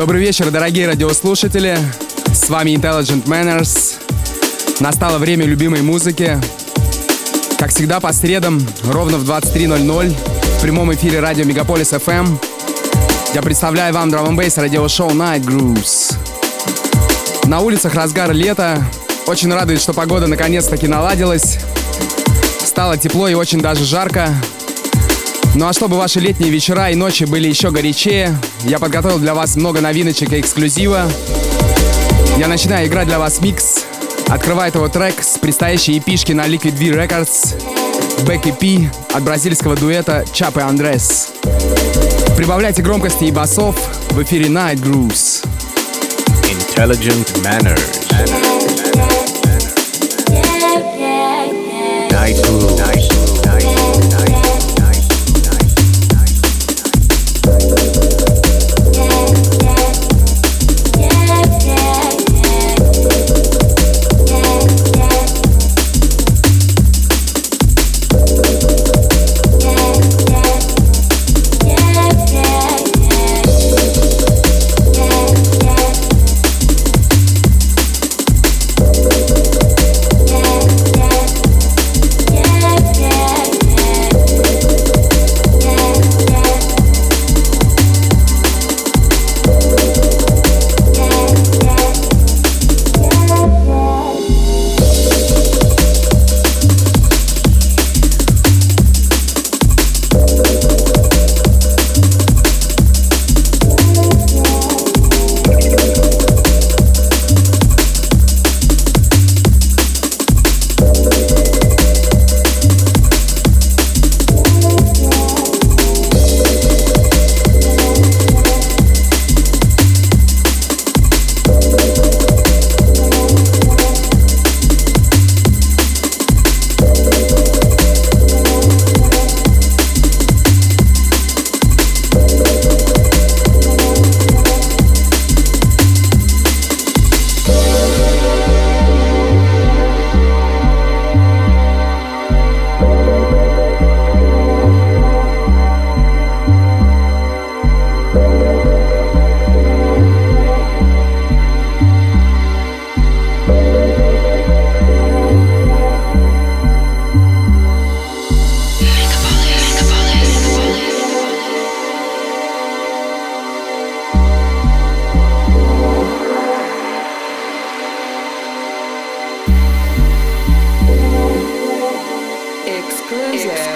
Добрый вечер, дорогие радиослушатели. С вами Intelligent Manners. Настало время любимой музыки. Как всегда, по средам, ровно в 23.00, в прямом эфире радио Мегаполис FM, я представляю вам драм бейс радиошоу Night Grooves. На улицах разгар лета. Очень радует, что погода наконец-таки наладилась. Стало тепло и очень даже жарко. Ну а чтобы ваши летние вечера и ночи были еще горячее, я подготовил для вас много новиночек и эксклюзива. Я начинаю играть для вас микс. Открывает его трек с предстоящей эпишки на Liquid V Records Back EP от бразильского дуэта Чап и Андрес. Прибавляйте громкости и басов в эфире Night Grooves. Intelligent Manners. Night Grooves. Yeah.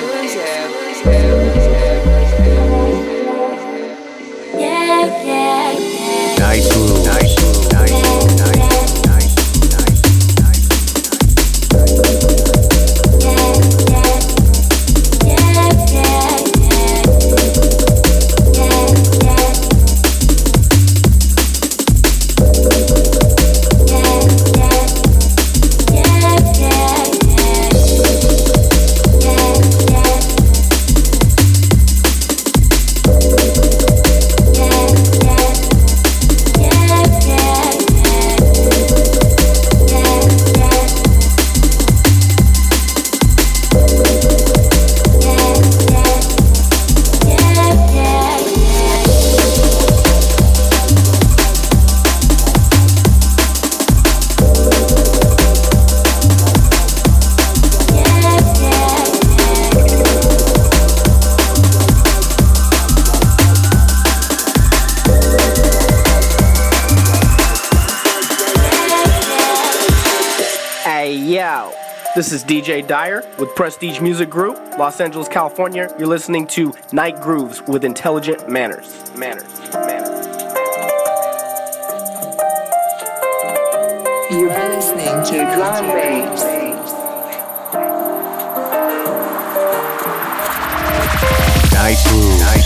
Is DJ Dyer with Prestige Music Group, Los Angeles, California. You're listening to Night Grooves with Intelligent Manners. Manners. Manners. You are listening to Drum Bass. Night Grooves. Night Grooves. Night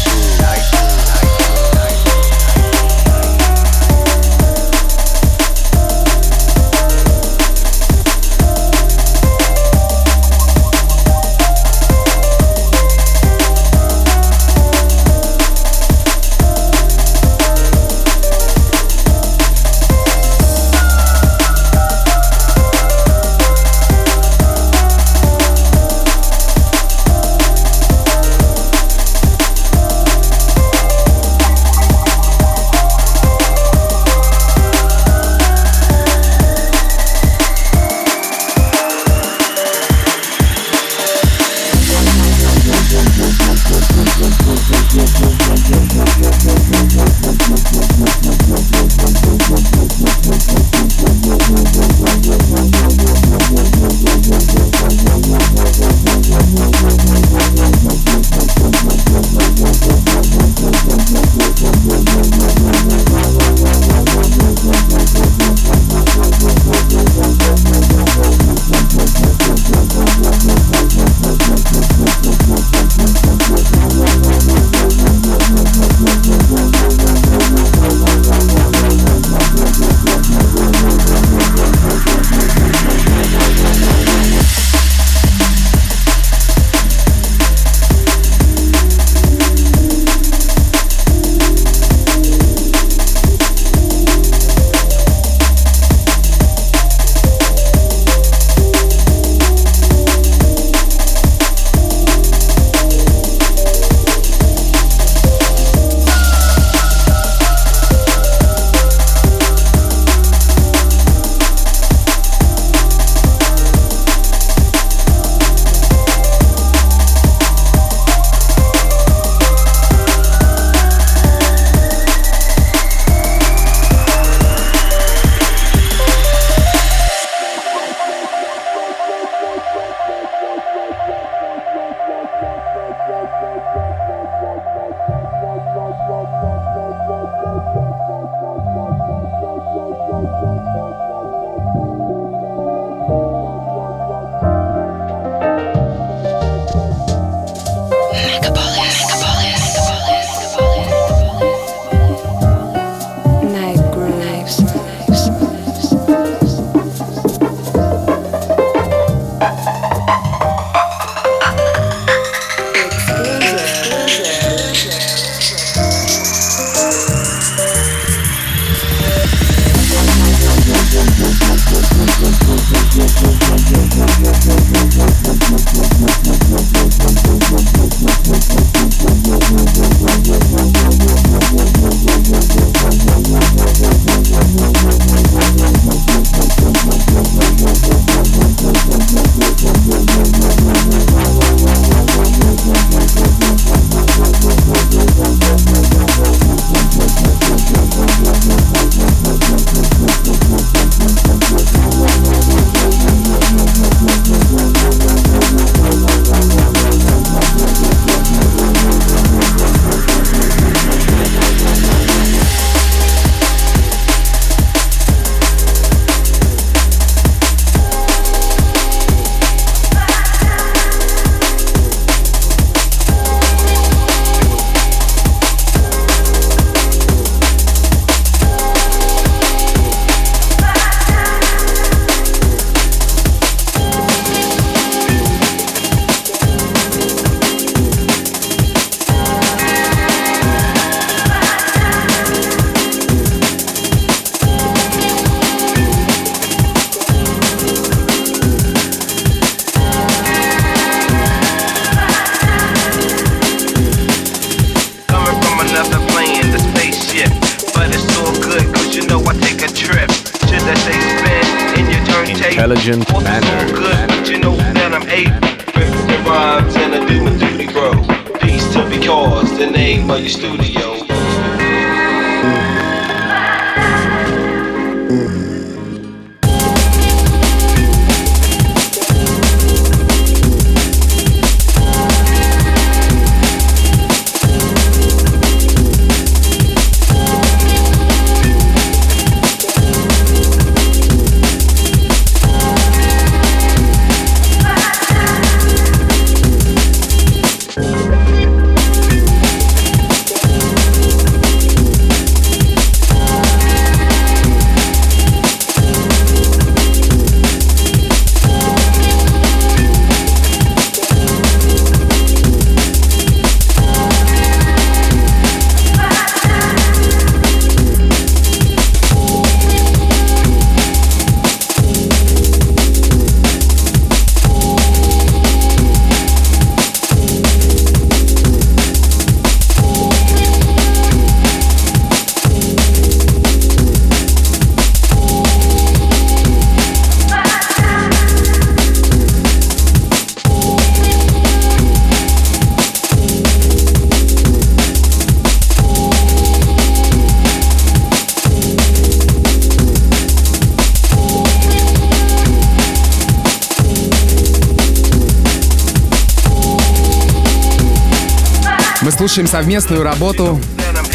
слушаем совместную работу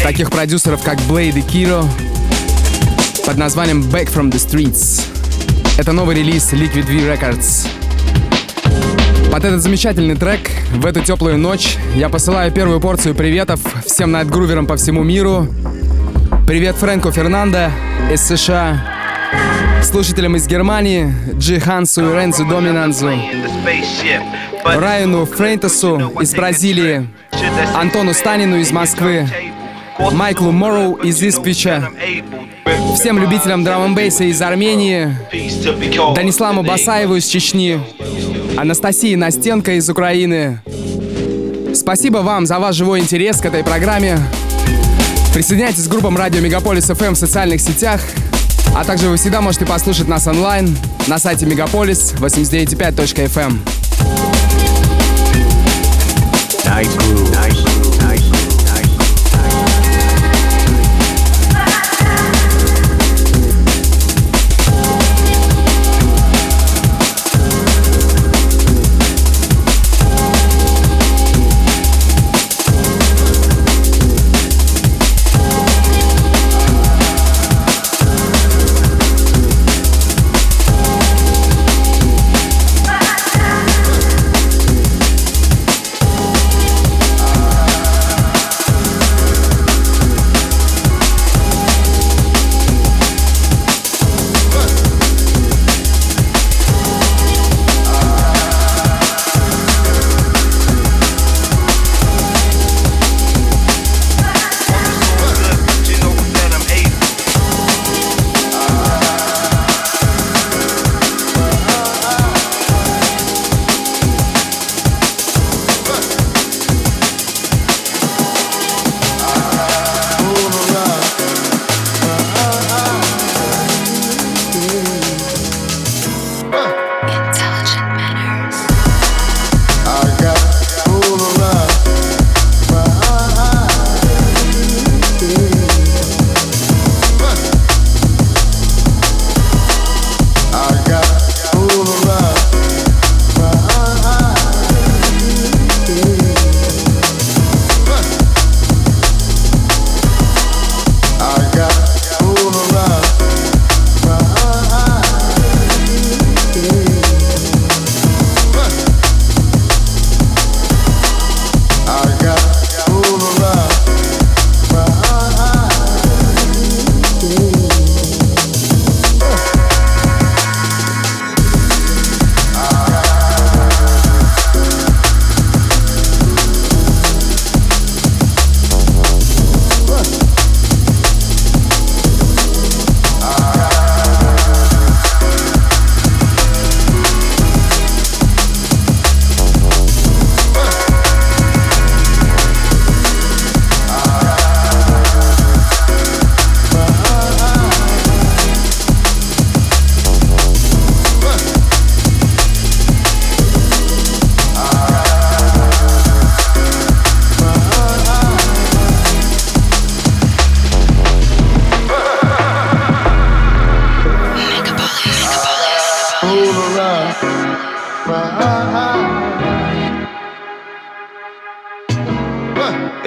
таких продюсеров, как Blade и Kiro под названием Back from the Streets. Это новый релиз Liquid V Records. Под этот замечательный трек в эту теплую ночь я посылаю первую порцию приветов всем найтгруверам по всему миру. Привет Фрэнку Фернандо из США, слушателям из Германии, Джи Хансу и Рензу Доминанзу, Райану Фрейнтесу из Бразилии, Антону Станину из Москвы, Майклу Морроу из Испича, всем любителям драм бейса из Армении, Данисламу Басаеву из Чечни, Анастасии Настенко из Украины. Спасибо вам за ваш живой интерес к этой программе. Присоединяйтесь к группам Радио Мегаполис FM в социальных сетях, а также вы всегда можете послушать нас онлайн на сайте Мегаполис 89.5.fm. Night Groove. Night Groove.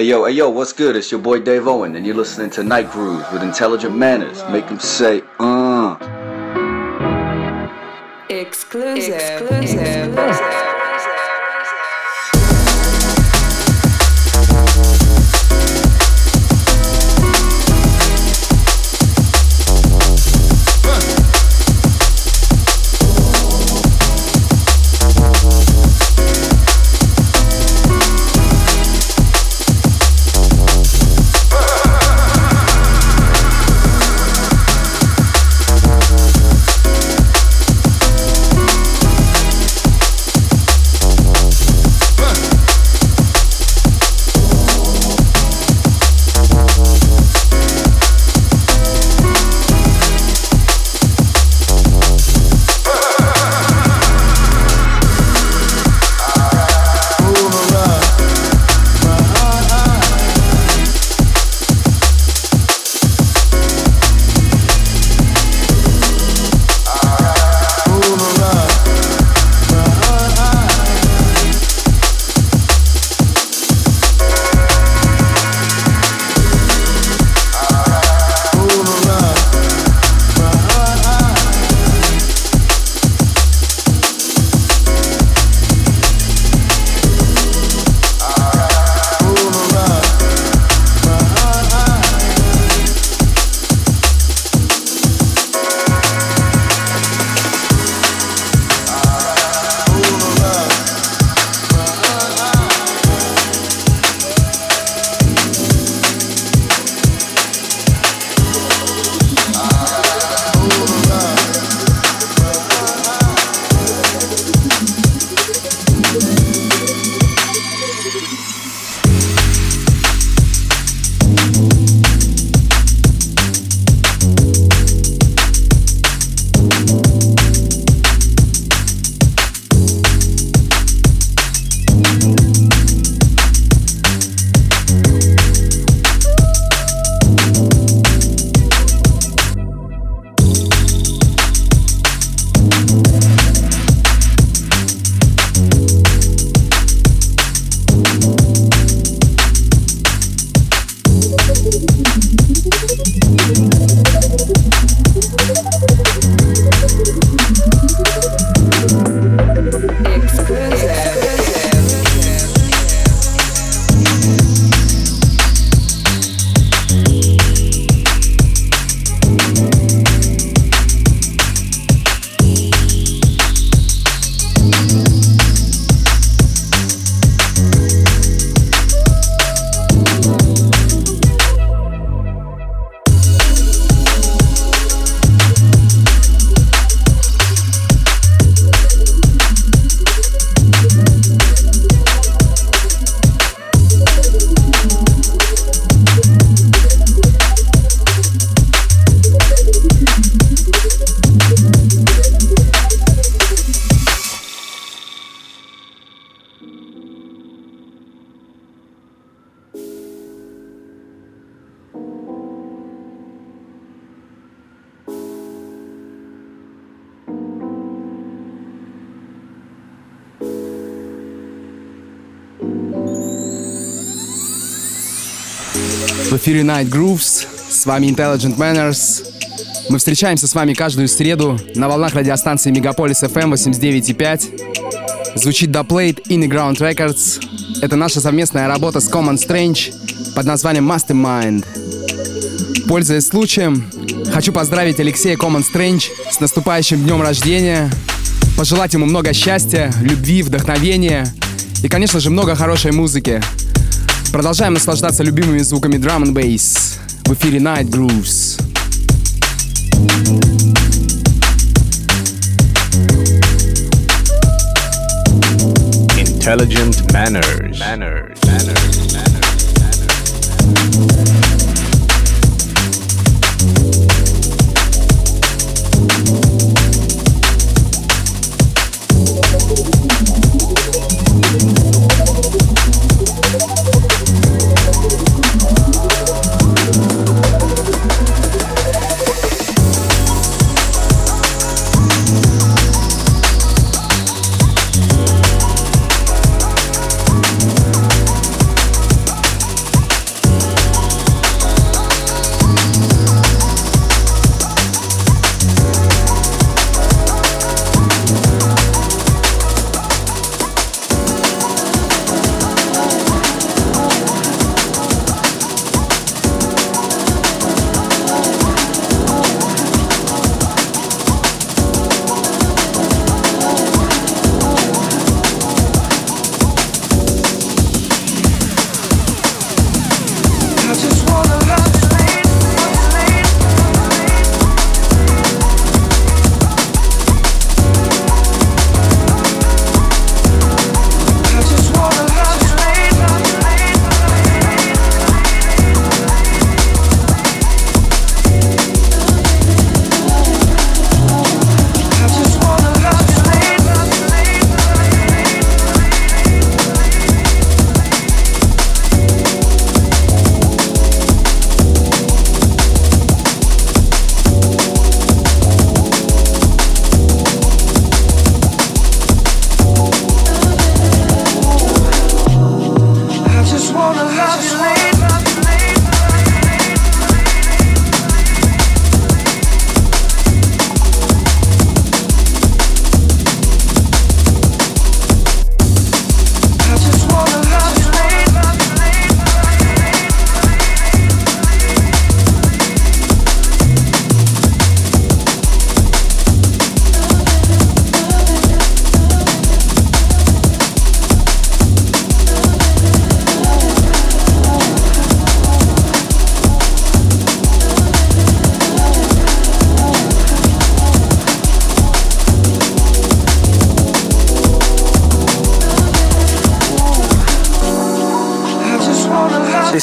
Yo, hey yo, what's good? It's your boy Dave Owen, and you're listening to Night Grooves with intelligent manners. Make them say, uh. Exclusive. Exclusive. Exclusive. В эфире Night Grooves. С вами Intelligent Manners. Мы встречаемся с вами каждую среду на волнах радиостанции Мегаполис FM 89.5. Звучит Doplate Ground Records. Это наша совместная работа с Common Strange под названием Mastermind. Пользуясь случаем, хочу поздравить Алексея Common Strange с наступающим днем рождения, пожелать ему много счастья, любви, вдохновения и, конечно же, много хорошей музыки. Продолжаем наслаждаться любимыми звуками Drum and Bass в эфире Night Grooves. Intelligent manners. Manners. Manners. Manners.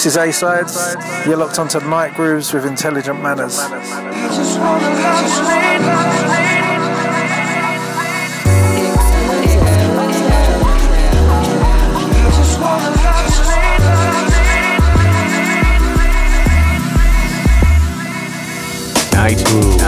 This is A Sides. You're locked onto Night Grooves with Intelligent Manners. Night Grooves.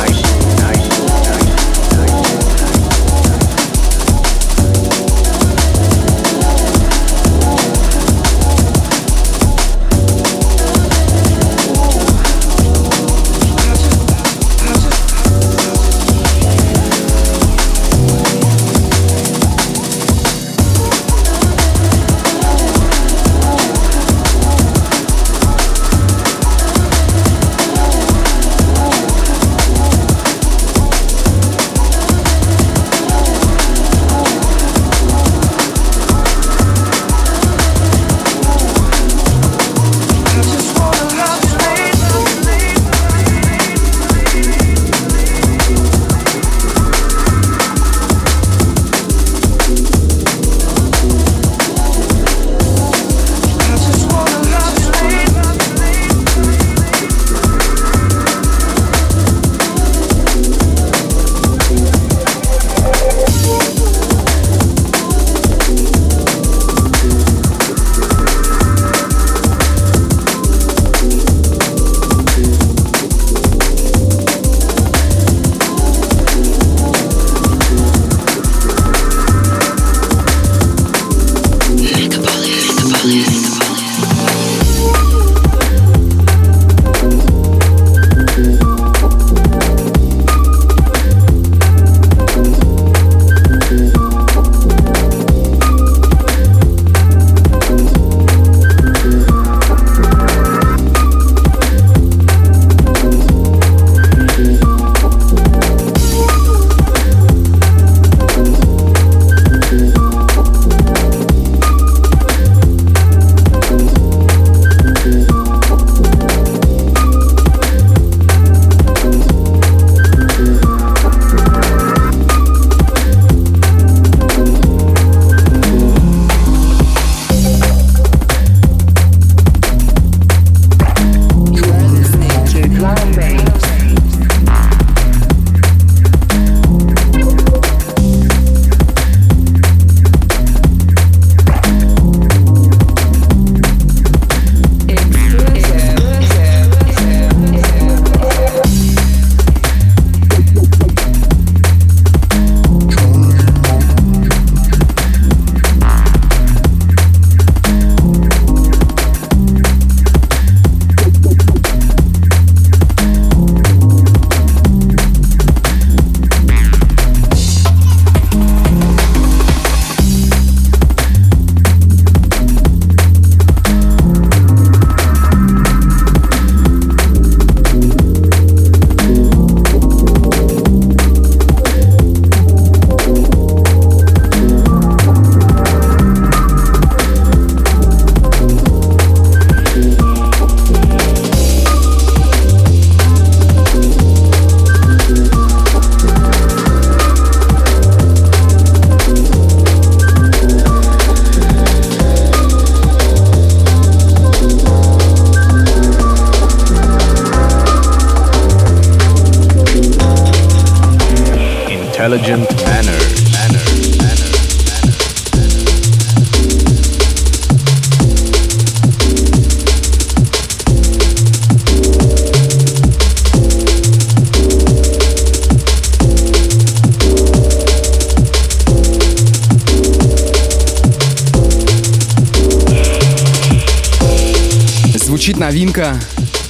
Звучит новинка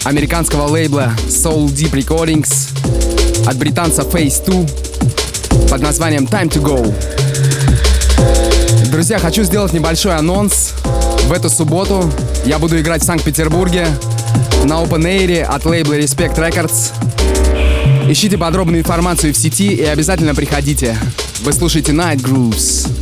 американского лейбла Soul Deep Recordings от британца Phase 2 под названием Time to Go. Друзья, хочу сделать небольшой анонс. В эту субботу я буду играть в Санкт-Петербурге на Open Air от лейбла Respect Records. Ищите подробную информацию в сети и обязательно приходите. Вы слушаете Night Grooves.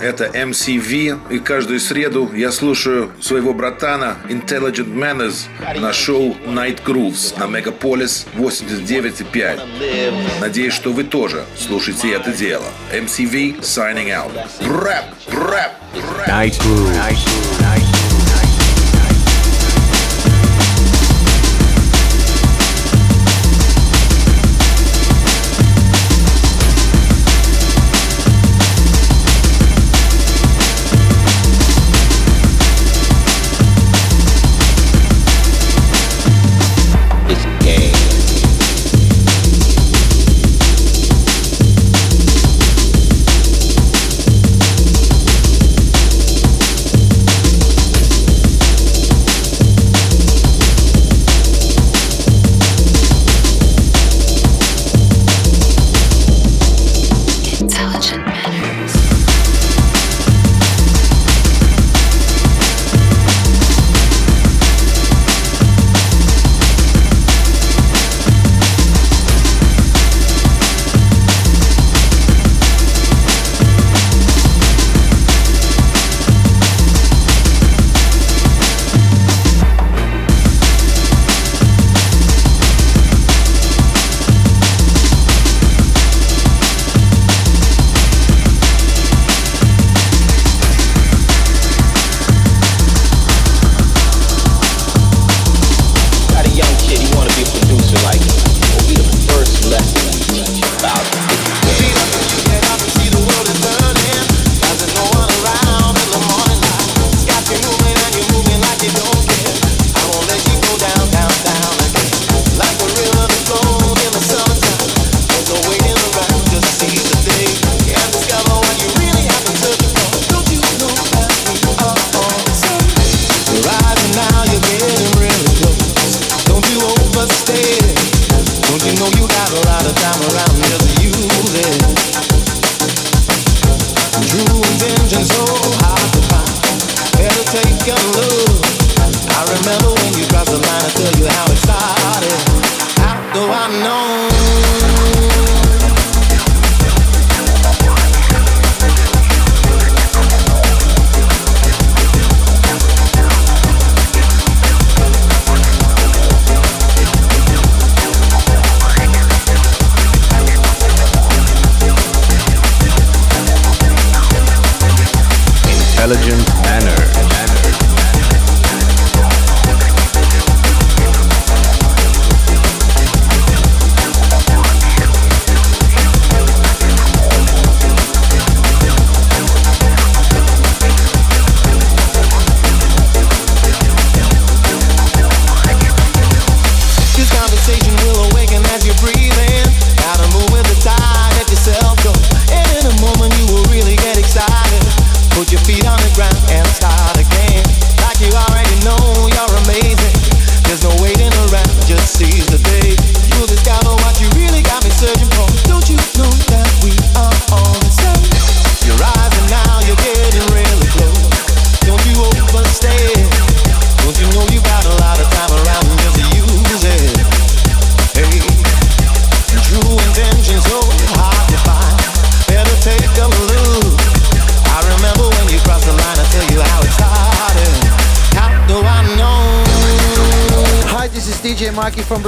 Это MCV, и каждую среду я слушаю своего братана Intelligent Manners на шоу Night Grooves на Мегаполис 89.5. Надеюсь, что вы тоже слушаете это дело. MCV signing out. Рэп, рэп. Night Grooves.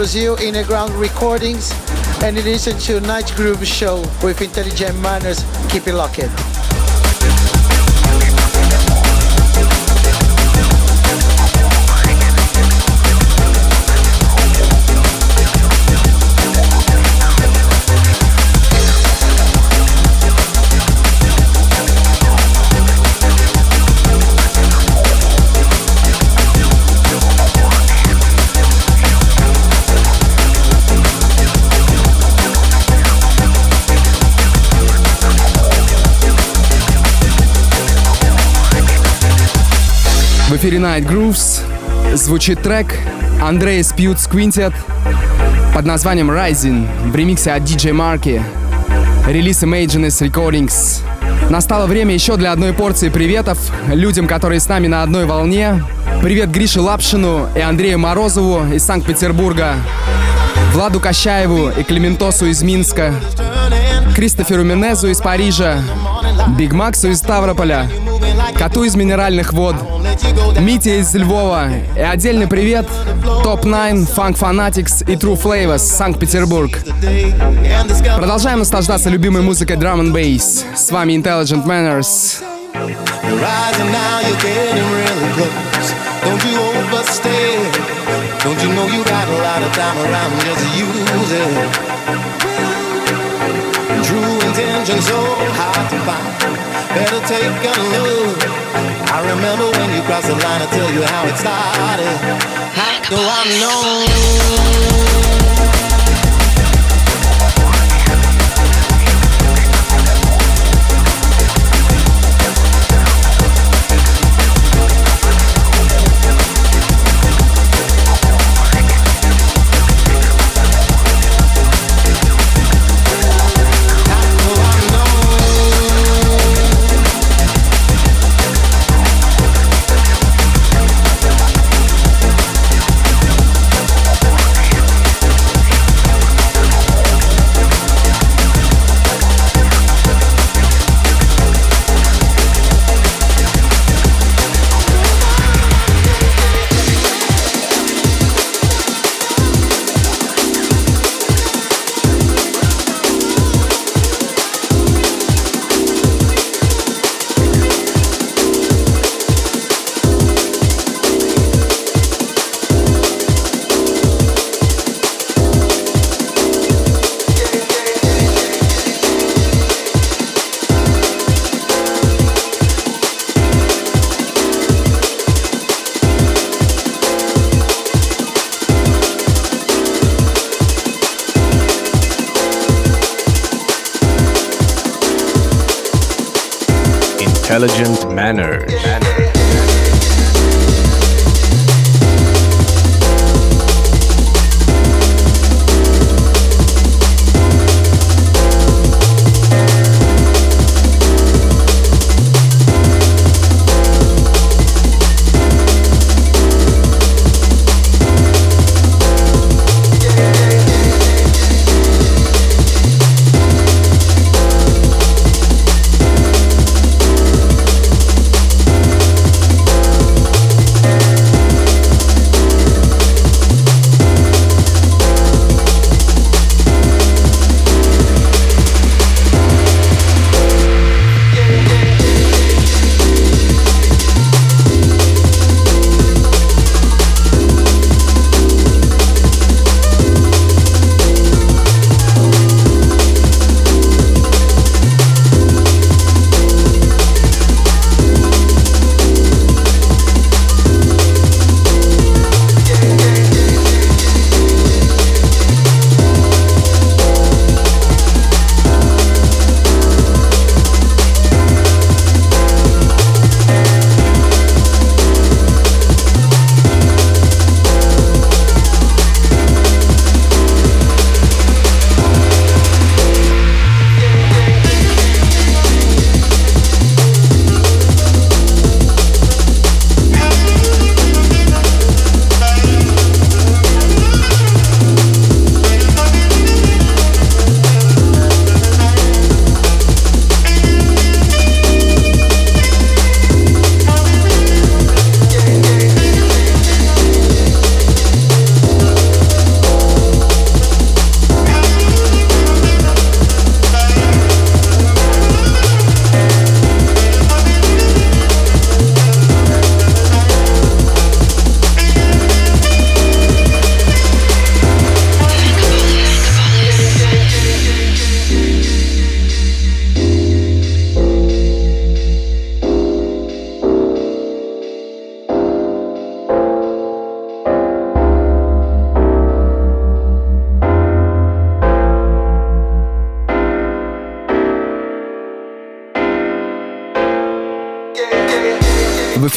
Brazil, Inner Ground Recordings, and listen to Night Groove Show with Intelligent Manners. Keep it locked. Эфире Night Grooves звучит трек Андрея Спьютс Quintet под названием Rising в ремиксе от DJ Marky. Релиз Imaginous Recordings. Настало время еще для одной порции приветов людям, которые с нами на одной волне. Привет Грише Лапшину и Андрею Морозову из Санкт-Петербурга. Владу Кощаеву и Клементосу из Минска. Кристоферу Менезу из Парижа. Биг Максу из Ставрополя, Коту из Минеральных вод, Мите из Львова и отдельный привет Топ-9, Funk Fanatics и True Flavors, Санкт-Петербург. Продолжаем наслаждаться любимой музыкой Drum and Bass. С вами Intelligent Manners. Don't you overstay. Don't you know you got a lot of time around just use it. True intention so hard to find. Better take a look. I remember when you crossed the line. I tell you how it started. How do I know? Intelligent manners.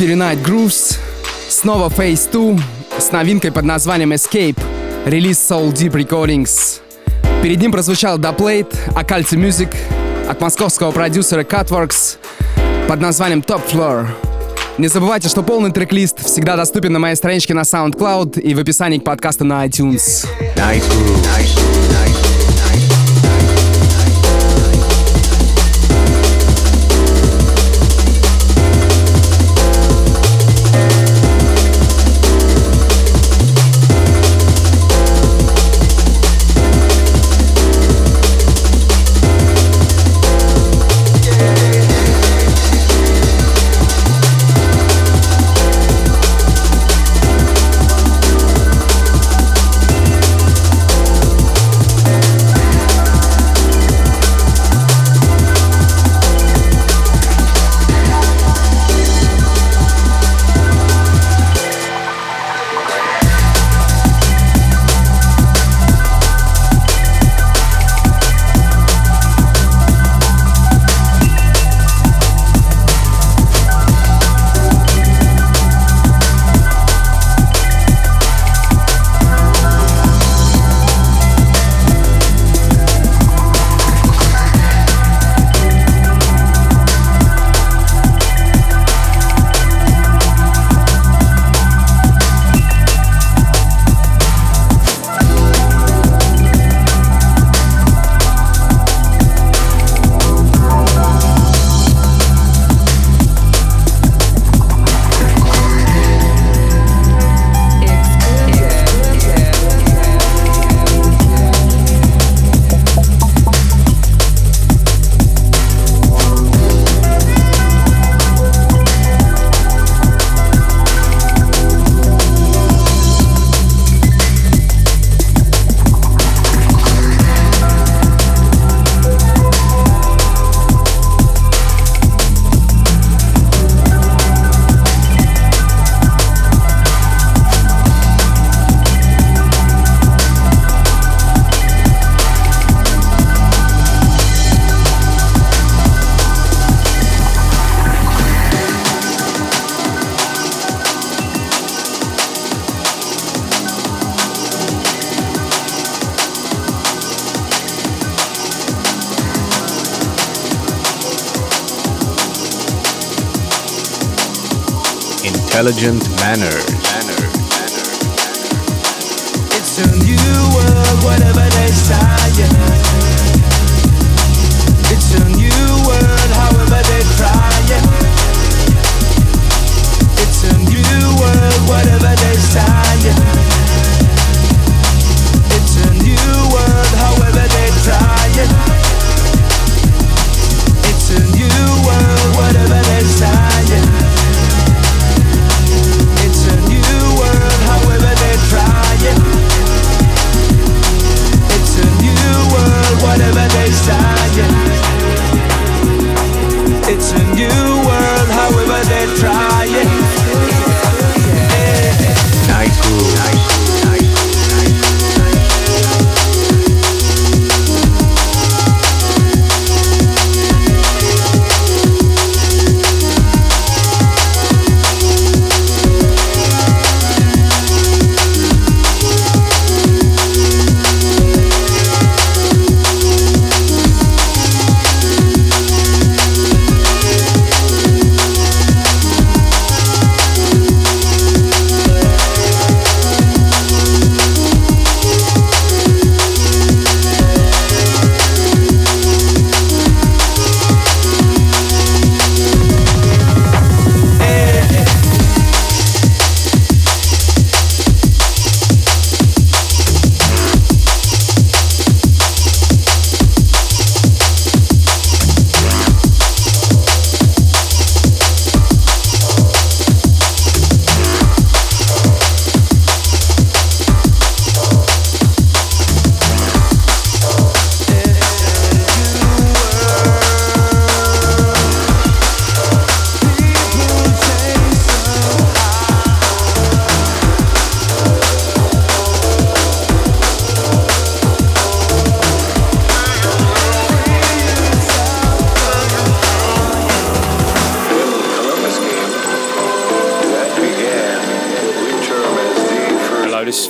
Эфире Night Grooves. Снова Phase 2 с новинкой под названием Escape. Релиз Soul Deep Recordings. Перед ним прозвучал Doplate, Акальти Music от московского продюсера Cutworks под названием Top Floor. Не забывайте, что полный трек-лист всегда доступен на моей страничке на SoundCloud и в описании к подкасту на iTunes. Night Grooves. intelligent manner.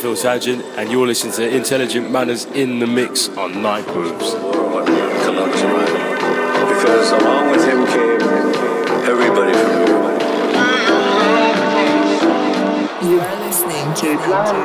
Phil Sargent, and you're listening to Intelligent Manners in the Mix on Night Grooves. Because along with him came everybody from Europe. You are listening to Drum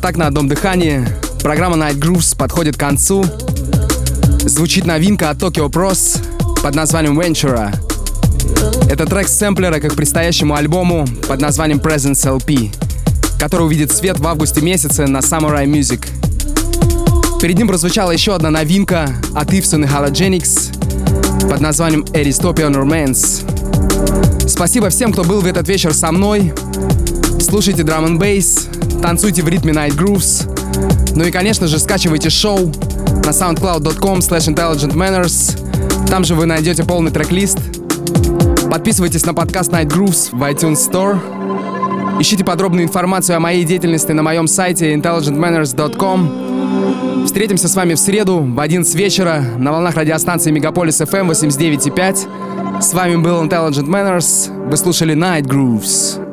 так на одном дыхании программа Night Grooves подходит к концу. Звучит новинка от Tokyo Pros под названием Ventura. Это трек сэмплера к предстоящему альбому под названием Presence LP, который увидит свет в августе месяце на Samurai Music. Перед ним прозвучала еще одна новинка от Ipson и Halogenics под названием Aristopian Romance. Спасибо всем, кто был в этот вечер со мной. Слушайте драм н бейс, танцуйте в ритме Night Grooves. Ну и, конечно же, скачивайте шоу на soundcloud.com slash intelligentmanners. Там же вы найдете полный трек-лист. Подписывайтесь на подкаст Night Grooves в iTunes Store. Ищите подробную информацию о моей деятельности на моем сайте intelligentmanners.com. Встретимся с вами в среду в 11 вечера на волнах радиостанции Мегаполис FM 89.5. С вами был Intelligent Manners. Вы слушали Night Grooves.